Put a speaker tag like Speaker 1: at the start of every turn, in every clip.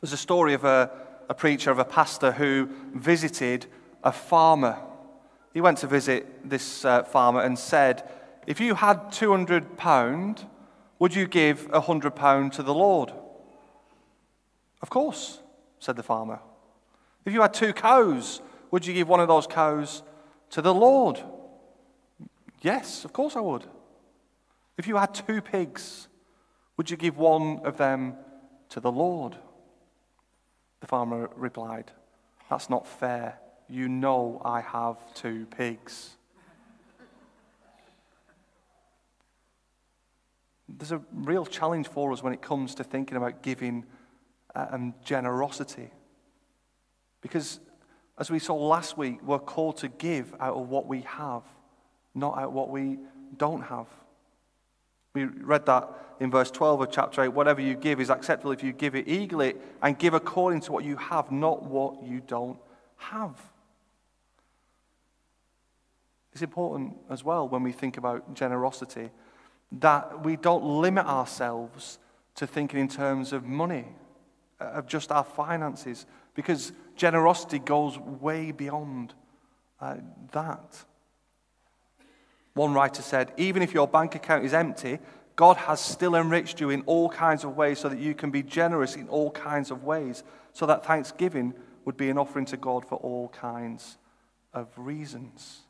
Speaker 1: There's a story of a, a preacher, of a pastor who visited a farmer. He went to visit this uh, farmer and said, If you had 200 pound, would you give 100 pound to the Lord? Of course, said the farmer. If you had two cows, would you give one of those cows to the Lord? Yes, of course I would. If you had two pigs, would you give one of them to the Lord? The farmer replied, That's not fair. You know I have two pigs. There's a real challenge for us when it comes to thinking about giving uh, and generosity. Because as we saw last week, we're called to give out of what we have, not out of what we don't have. We read that in verse 12 of chapter 8 whatever you give is acceptable if you give it eagerly and give according to what you have, not what you don't have. It's important as well when we think about generosity that we don't limit ourselves to thinking in terms of money, of just our finances, because generosity goes way beyond uh, that. One writer said, even if your bank account is empty, God has still enriched you in all kinds of ways so that you can be generous in all kinds of ways, so that thanksgiving would be an offering to God for all kinds of reasons.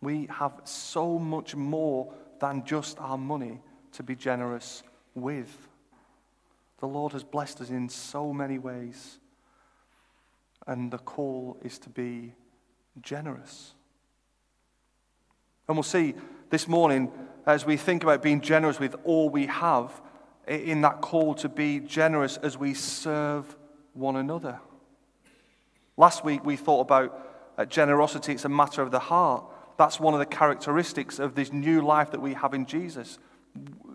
Speaker 1: We have so much more than just our money to be generous with. The Lord has blessed us in so many ways, and the call is to be generous. And we'll see this morning as we think about being generous with all we have, in that call to be generous as we serve one another. Last week we thought about uh, generosity, it's a matter of the heart. That's one of the characteristics of this new life that we have in Jesus.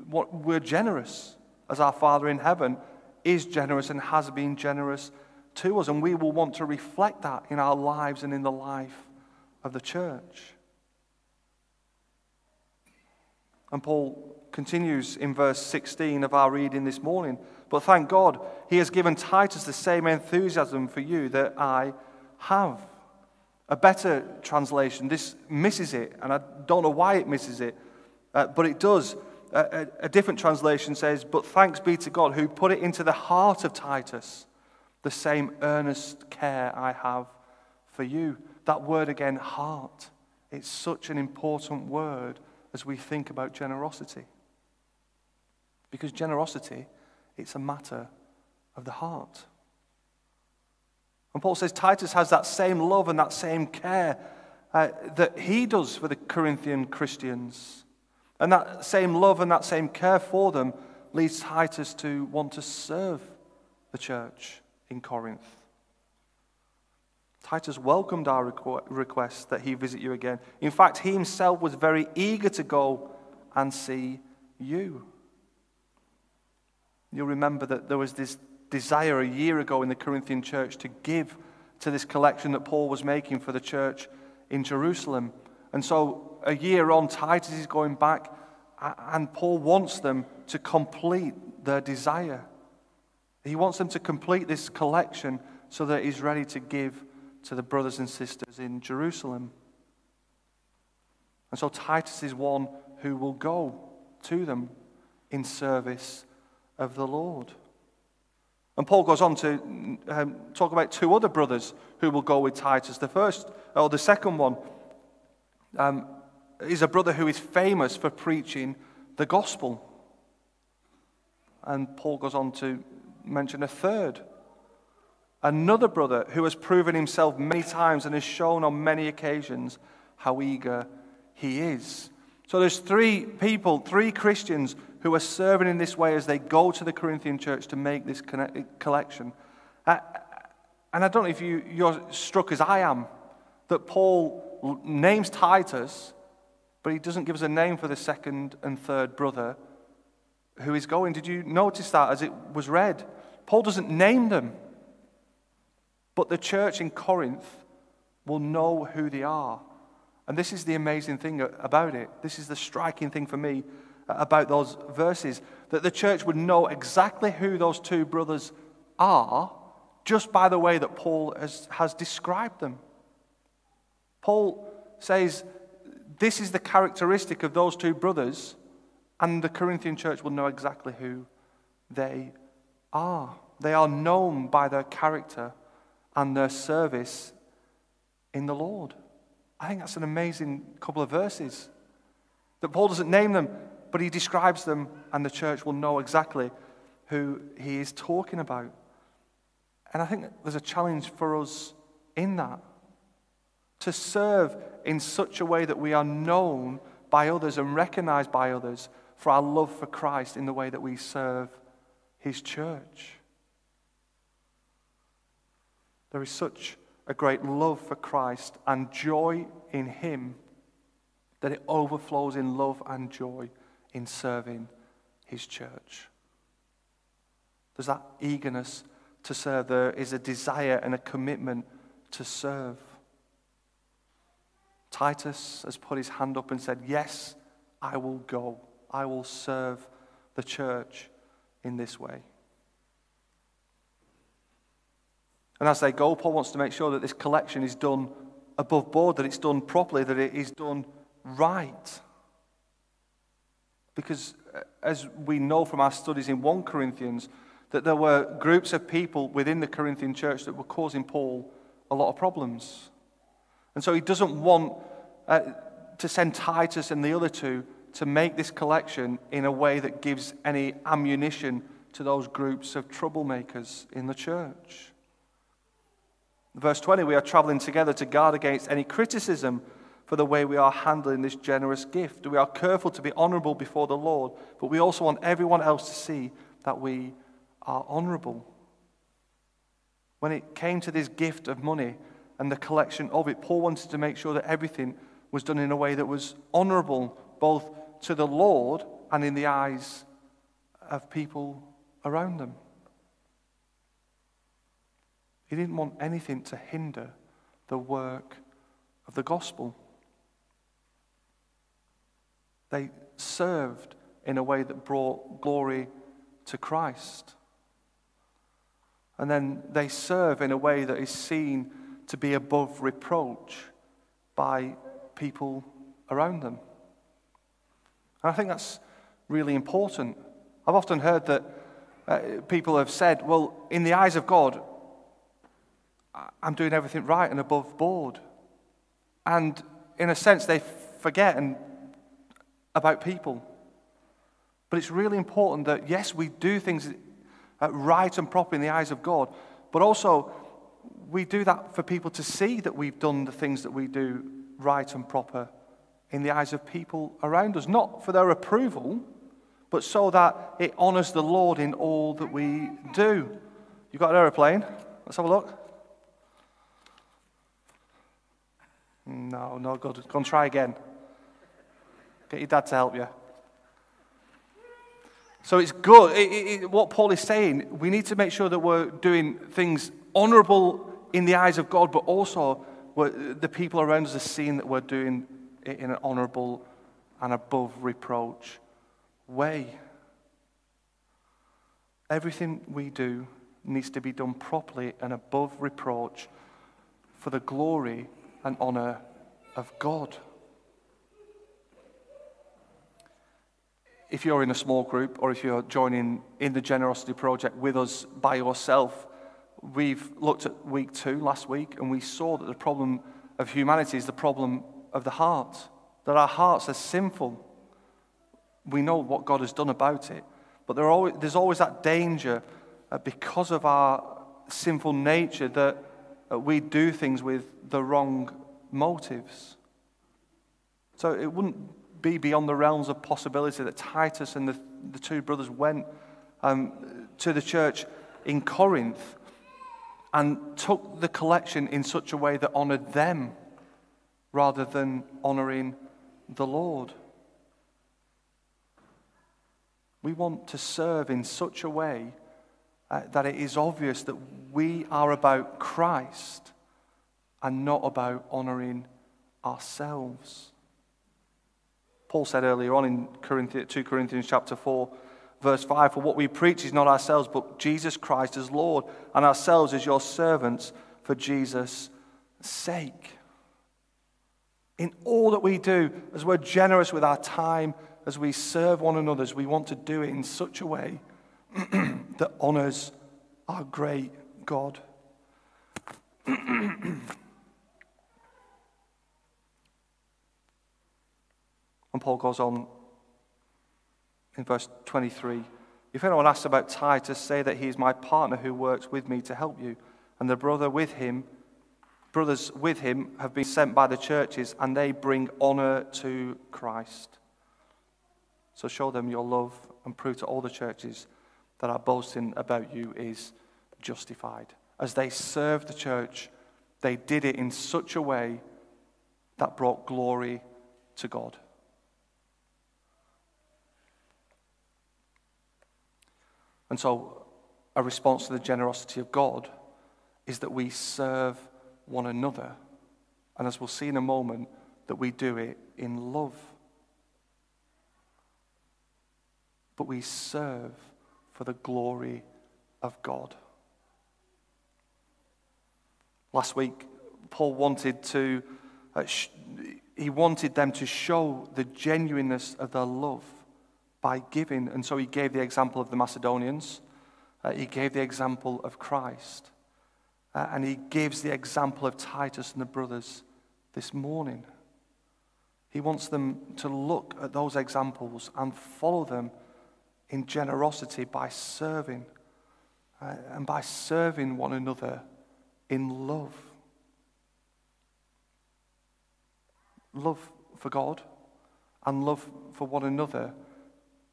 Speaker 1: We're generous, as our Father in heaven is generous and has been generous to us. And we will want to reflect that in our lives and in the life of the church. And Paul continues in verse 16 of our reading this morning. But thank God, he has given Titus the same enthusiasm for you that I have. A better translation, this misses it, and I don't know why it misses it, uh, but it does. A, a, a different translation says, But thanks be to God who put it into the heart of Titus, the same earnest care I have for you. That word again, heart. It's such an important word as we think about generosity. Because generosity, it's a matter of the heart. And Paul says Titus has that same love and that same care uh, that he does for the Corinthian Christians. And that same love and that same care for them leads Titus to want to serve the church in Corinth. Titus welcomed our request that he visit you again. In fact, he himself was very eager to go and see you. You'll remember that there was this desire a year ago in the Corinthian church to give to this collection that Paul was making for the church in Jerusalem. And so a year on, Titus is going back, and Paul wants them to complete their desire. He wants them to complete this collection so that he's ready to give to the brothers and sisters in Jerusalem. And so Titus is one who will go to them in service of the Lord. And Paul goes on to um, talk about two other brothers who will go with Titus. The first, or the second one, um, is a brother who is famous for preaching the gospel. And Paul goes on to mention a third. Another brother who has proven himself many times and has shown on many occasions how eager he is. So there's three people, three Christians who are serving in this way as they go to the Corinthian church to make this collection. Uh, and I don't know if you, you're struck as I am that Paul names Titus, but he doesn't give us a name for the second and third brother who is going. Did you notice that as it was read? Paul doesn't name them, but the church in Corinth will know who they are. And this is the amazing thing about it. This is the striking thing for me about those verses that the church would know exactly who those two brothers are just by the way that Paul has, has described them. Paul says, This is the characteristic of those two brothers, and the Corinthian church will know exactly who they are. They are known by their character and their service in the Lord. I think that's an amazing couple of verses. That Paul doesn't name them, but he describes them, and the church will know exactly who he is talking about. And I think there's a challenge for us in that to serve in such a way that we are known by others and recognized by others for our love for Christ in the way that we serve his church. There is such a great love for Christ and joy in him that it overflows in love and joy in serving his church. There's that eagerness to serve, there is a desire and a commitment to serve. Titus has put his hand up and said, Yes, I will go. I will serve the church in this way. And as they go, Paul wants to make sure that this collection is done above board, that it's done properly, that it is done right. Because uh, as we know from our studies in 1 Corinthians, that there were groups of people within the Corinthian church that were causing Paul a lot of problems. And so he doesn't want uh, to send Titus and the other two to make this collection in a way that gives any ammunition to those groups of troublemakers in the church. Verse 20 we are traveling together to guard against any criticism for the way we are handling this generous gift. We are careful to be honorable before the Lord, but we also want everyone else to see that we are honorable. When it came to this gift of money and the collection of it, Paul wanted to make sure that everything was done in a way that was honorable both to the Lord and in the eyes of people around them. He didn't want anything to hinder the work of the gospel. They served in a way that brought glory to Christ. And then they serve in a way that is seen to be above reproach by people around them. And I think that's really important. I've often heard that uh, people have said, well, in the eyes of God, I'm doing everything right and above board. And in a sense, they forget and, about people. But it's really important that, yes, we do things right and proper in the eyes of God, but also we do that for people to see that we've done the things that we do right and proper in the eyes of people around us, not for their approval, but so that it honors the Lord in all that we do. You've got an aeroplane? Let's have a look. No, no good. Go and try again. Get your dad to help you. So it's good. It, it, what Paul is saying, we need to make sure that we're doing things honorable in the eyes of God, but also the people around us are seeing that we're doing it in an honorable and above reproach way. Everything we do needs to be done properly and above reproach for the glory and honor of God. if you're in a small group or if you're joining in the generosity project with us by yourself, we've looked at week two last week and we saw that the problem of humanity is the problem of the heart, that our hearts are sinful. We know what God has done about it, but there always, there's always that danger uh, because of our sinful nature that we do things with the wrong motives. So it wouldn't be beyond the realms of possibility that Titus and the, the two brothers went um, to the church in Corinth and took the collection in such a way that honored them rather than honoring the Lord. We want to serve in such a way uh, that it is obvious that we are about Christ and not about honoring ourselves. Paul said earlier on in 2 Corinthians chapter 4, Verse 5 For what we preach is not ourselves, but Jesus Christ as Lord, and ourselves as your servants for Jesus' sake. In all that we do, as we're generous with our time, as we serve one another, as we want to do it in such a way that honors our great God. and Paul goes on in verse 23. If anyone asks about Titus, say that he is my partner who works with me to help you, and the brother with him, brothers with him have been sent by the churches, and they bring honor to Christ. So show them your love and prove to all the churches that our boasting about you is justified. As they served the church, they did it in such a way that brought glory to God. And so, a response to the generosity of God is that we serve one another. And as we'll see in a moment, that we do it in love. But we serve for the glory of God. Last week, Paul wanted to, uh, sh- he wanted them to show the genuineness of their love by giving. And so he gave the example of the Macedonians, uh, he gave the example of Christ, uh, and he gives the example of Titus and the brothers this morning. He wants them to look at those examples and follow them in generosity by serving uh, and by serving one another in love. Love for God and love for one another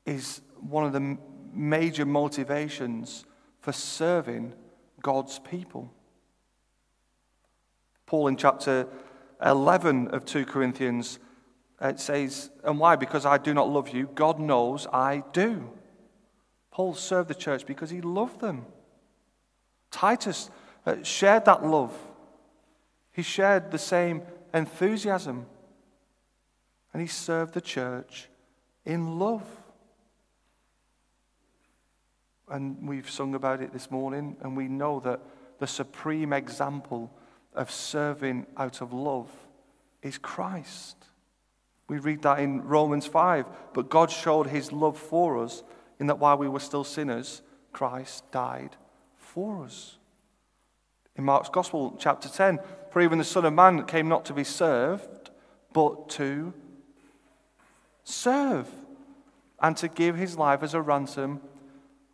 Speaker 1: is one of the major motivations for serving God's people. Paul in chapter 11 of 2 Corinthians it says, And why? Because I do not love you. God knows I do. Paul served the church because he loved them. Titus uh, shared that love, he shared the same enthusiasm, and he served the church in love. And we've sung about it this morning, and we know that the supreme example of serving out of love is Christ. We read that in Romans 5. But God showed his love for us in that while we were still sinners, Christ died for us. In Mark's Gospel, chapter 10, for even the Son of Man came not to be served, but to serve and to give his life as a ransom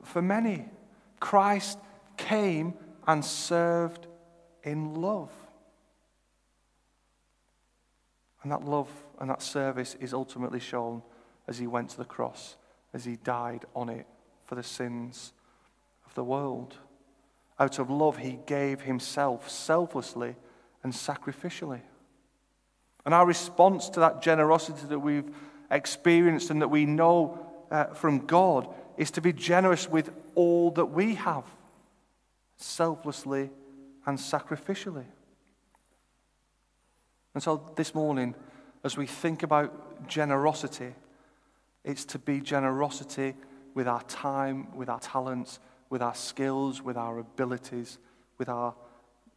Speaker 1: for many. Christ came and served in love. And that love and that service is ultimately shown as he went to the cross, as he died on it for the sins of the world. Out of love, he gave himself selflessly and sacrificially. And our response to that generosity that we've experienced and that we know uh, from God is to be generous with all that we have, selflessly and sacrificially. And so this morning, as we think about generosity, it's to be generosity with our time, with our talents, with our skills, with our abilities, with our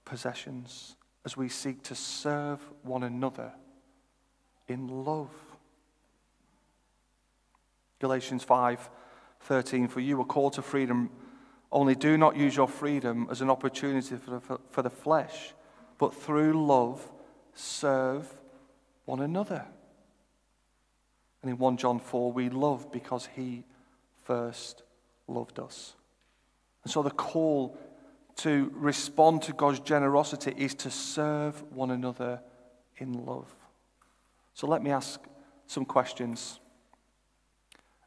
Speaker 1: possessions, as we seek to serve one another in love. Galatians 5 13, for you are called to freedom. Only do not use your freedom as an opportunity for the, for the flesh, but through love serve one another. And in 1 John 4, we love because he first loved us. And so the call to respond to God's generosity is to serve one another in love. So let me ask some questions.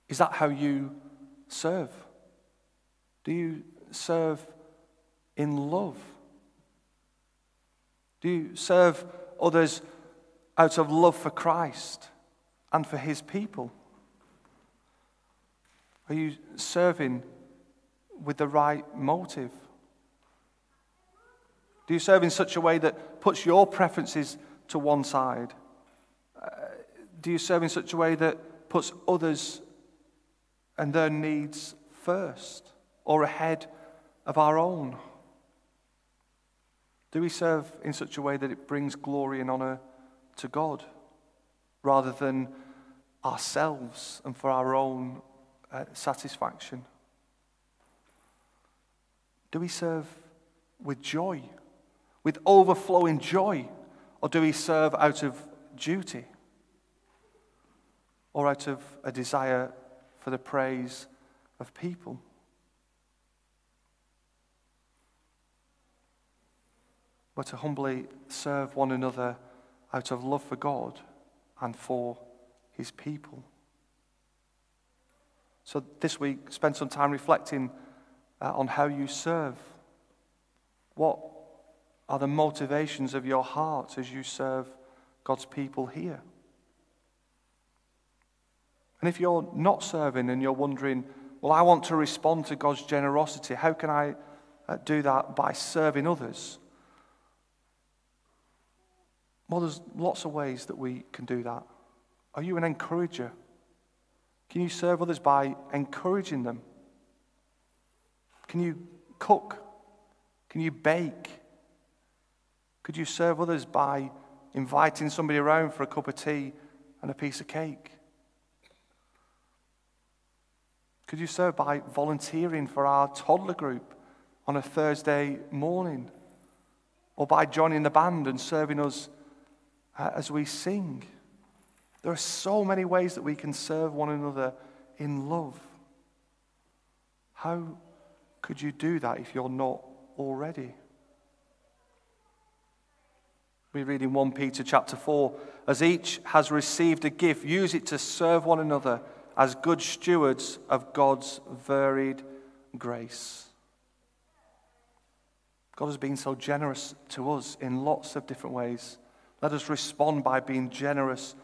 Speaker 1: Is that how you serve? Do you serve in love? Do you serve others out of love for Christ and for his people? Are you serving with the right motive? Do you serve in such a way that puts your preferences to one side? Uh, do you serve in such a way that puts others and their needs first or ahead of our own? Do we serve in such a way that it brings glory and honor to God rather than ourselves and for our own uh, satisfaction? Do we serve with joy, with overflowing joy, or do we serve out of duty or out of a desire for the praise of people? But to humbly serve one another out of love for God and for his people. So this week, spend some time reflecting uh, on how you serve. What are the motivations of your heart as you serve God's people here? And if you're not serving and you're wondering, well, I want to respond to God's generosity, how can I uh, do that by serving others? Well, there's lots of ways that we can do that. Are you an encourager? Can you serve others by encouraging them? Can you cook? Can you bake? Could you serve others by inviting somebody around for a cup of tea and a piece of cake? Could you serve by volunteering for our toddler group on a Thursday morning? Or by joining the band and serving us uh, as we sing. There are so many ways that we can serve one another in love. How could you do that if you're not already? We read in 1 Peter chapter 4 as each has received a gift, use it to serve one another as good stewards of God's varied grace. God has been so generous to us in lots of different ways. Let us respond by being generous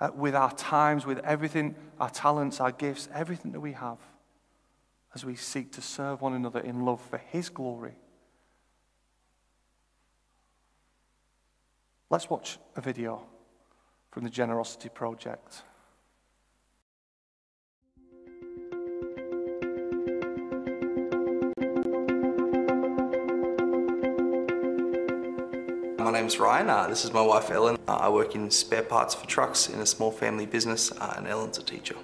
Speaker 1: uh, with our times, with everything, our talents, our gifts, everything that we have, as we seek to serve one another in love for His glory. Let's watch a video from the Generosity Project.
Speaker 2: My name's Ryan. Uh, this is my wife Ellen. Uh, I work in spare parts for trucks in a small family business, uh, and Ellen's a teacher.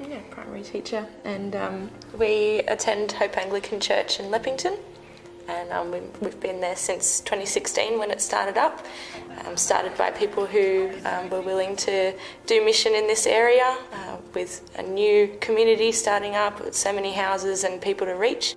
Speaker 3: Yeah, primary teacher, and um, we attend Hope Anglican Church in Leppington, and um, we, have been there since 2016 when it started up. Um, started by people who um, were willing to do mission in this area, uh, with a new community starting up with so many houses and people to reach.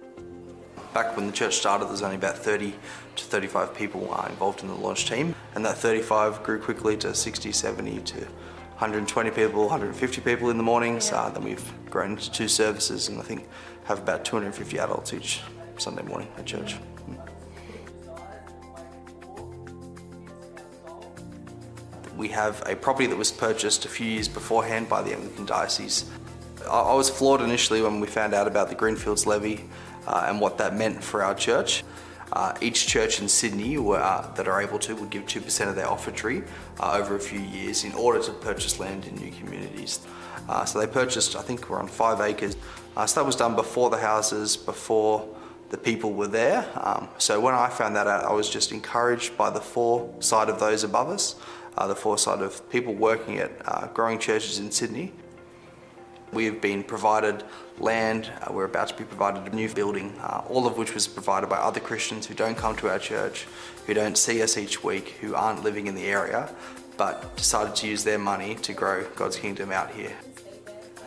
Speaker 2: Back when the church started, there was only about 30 to 35 people are involved in the launch team, and that 35 grew quickly to 60, 70 to 120 people, 150 people in the mornings. Uh, then we've grown to two services, and I think have about 250 adults each Sunday morning at church. We have a property that was purchased a few years beforehand by the Anglican Diocese. I was floored initially when we found out about the Greenfields levy uh, and what that meant for our church. Uh, each church in Sydney were, uh, that are able to would give 2% of their offertory uh, over a few years in order to purchase land in new communities. Uh, so they purchased, I think, around five acres. Uh, so that was done before the houses, before the people were there. Um, so when I found that out, I was just encouraged by the foresight of those above us, uh, the foresight of people working at growing churches in Sydney. We have been provided land, uh, we're about to be provided a new building, uh, all of which was provided by other Christians who don't come to our church, who don't see us each week, who aren't living in the area, but decided to use their money to grow God's kingdom out here.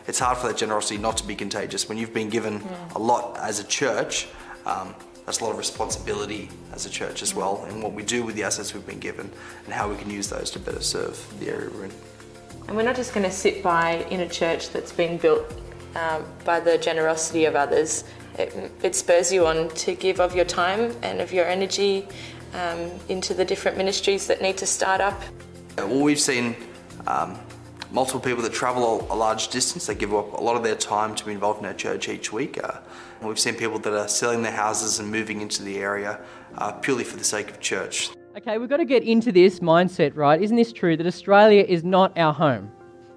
Speaker 2: It's hard for that generosity not to be contagious. When you've been given a lot as a church, um, that's a lot of responsibility as a church as well, and what we do with the assets we've been given and how we can use those to better serve the area we're in.
Speaker 3: And we're not just going to sit by in a church that's been built um, by the generosity of others. It, it, spurs you on to give of your time and of your energy um, into the different ministries that need to start up.
Speaker 2: Well, we've seen um, multiple people that travel a, large distance. They give up a lot of their time to be involved in our church each week. Uh, we've seen people that are selling their houses and moving into the area uh, purely for the sake of church.
Speaker 4: Okay, we've got to get into this mindset, right? Isn't this true that Australia is not our home?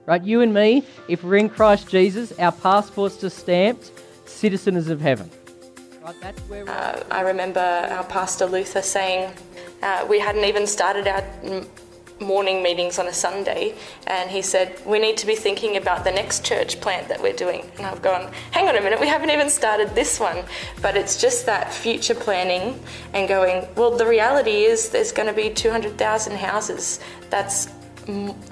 Speaker 4: Right? You and me, if we're in Christ Jesus, our passports are stamped citizens of heaven. Right? That's where
Speaker 3: Uh, I remember our pastor Luther saying uh, we hadn't even started our morning meetings on a Sunday, and he said we need to be thinking about the next church plant that we're doing. And I've gone, hang on a minute, we haven't even started this one. But it's just that future planning and going. Well, the reality is there's going to be 200,000 houses. That's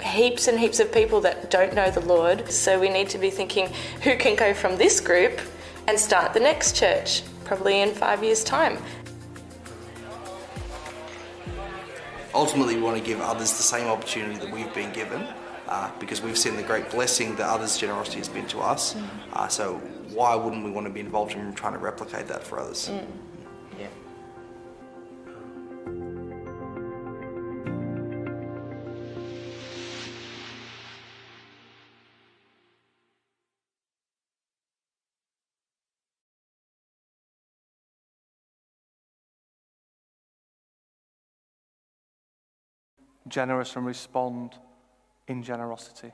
Speaker 3: heaps and heaps of people that don't know the Lord. So we need to be thinking who can go from this group and start the next church, probably in five years' time.
Speaker 2: Ultimately, we want to give others the same opportunity that we've been given uh, because we've seen the great blessing that others' generosity has been to us. Uh, so, why wouldn't we want to be involved in trying to replicate that for others?
Speaker 3: Yeah.
Speaker 1: Generous and respond in generosity.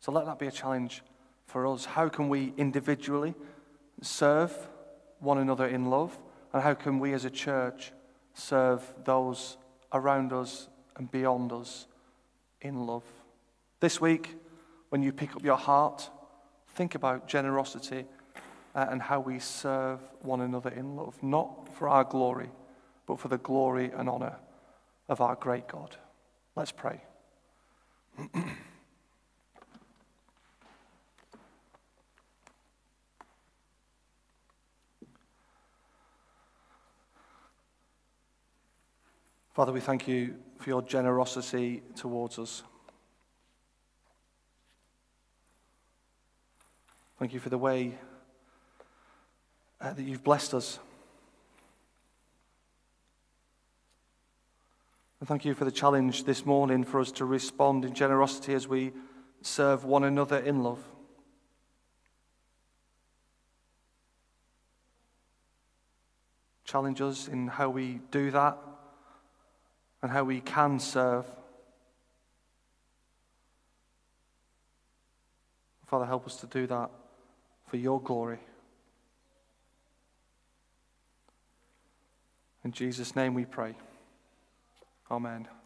Speaker 1: So let that be a challenge for us. How can we individually serve one another in love? And how can we as a church serve those around us and beyond us in love? This week, when you pick up your heart, think about generosity uh, and how we serve one another in love, not for our glory, but for the glory and honor of our great God. Let's pray. Father, we thank you for your generosity towards us. Thank you for the way uh, that you've blessed us. And thank you for the challenge this morning for us to respond in generosity as we serve one another in love. Challenge us in how we do that and how we can serve. Father, help us to do that for your glory. In Jesus' name we pray. Amen.